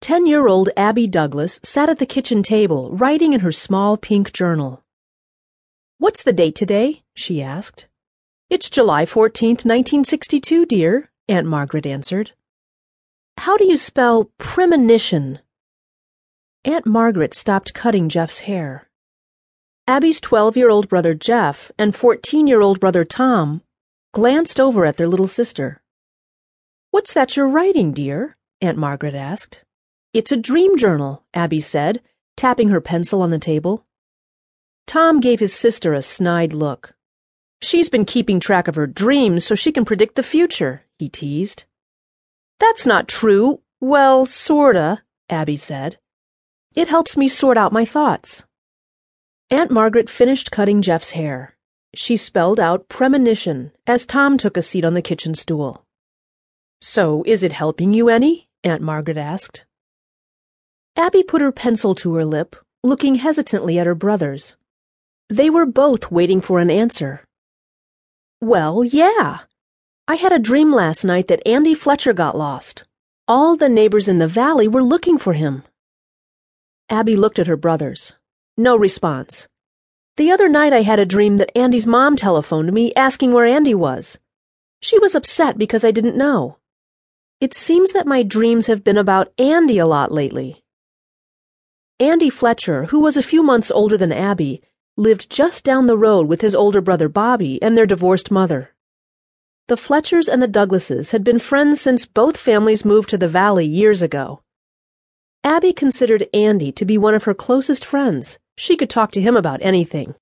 Ten year old Abby Douglas sat at the kitchen table, writing in her small pink journal. What's the date today? she asked. It's July 14th, 1962, dear, Aunt Margaret answered. How do you spell premonition? Aunt Margaret stopped cutting Jeff's hair. Abby's 12 year old brother Jeff and 14 year old brother Tom glanced over at their little sister. What's that you're writing, dear? Aunt Margaret asked. It's a dream journal, Abby said, tapping her pencil on the table. Tom gave his sister a snide look. She's been keeping track of her dreams so she can predict the future, he teased. That's not true. Well, sorta, Abby said. It helps me sort out my thoughts. Aunt Margaret finished cutting Jeff's hair. She spelled out premonition as Tom took a seat on the kitchen stool. So, is it helping you any? Aunt Margaret asked. Abby put her pencil to her lip, looking hesitantly at her brothers. They were both waiting for an answer. Well, yeah. I had a dream last night that Andy Fletcher got lost. All the neighbors in the valley were looking for him. Abby looked at her brothers. No response. The other night I had a dream that Andy's mom telephoned me asking where Andy was. She was upset because I didn't know. It seems that my dreams have been about Andy a lot lately. Andy Fletcher, who was a few months older than Abby, lived just down the road with his older brother Bobby and their divorced mother. The Fletchers and the Douglases had been friends since both families moved to the valley years ago. Abby considered Andy to be one of her closest friends. She could talk to him about anything.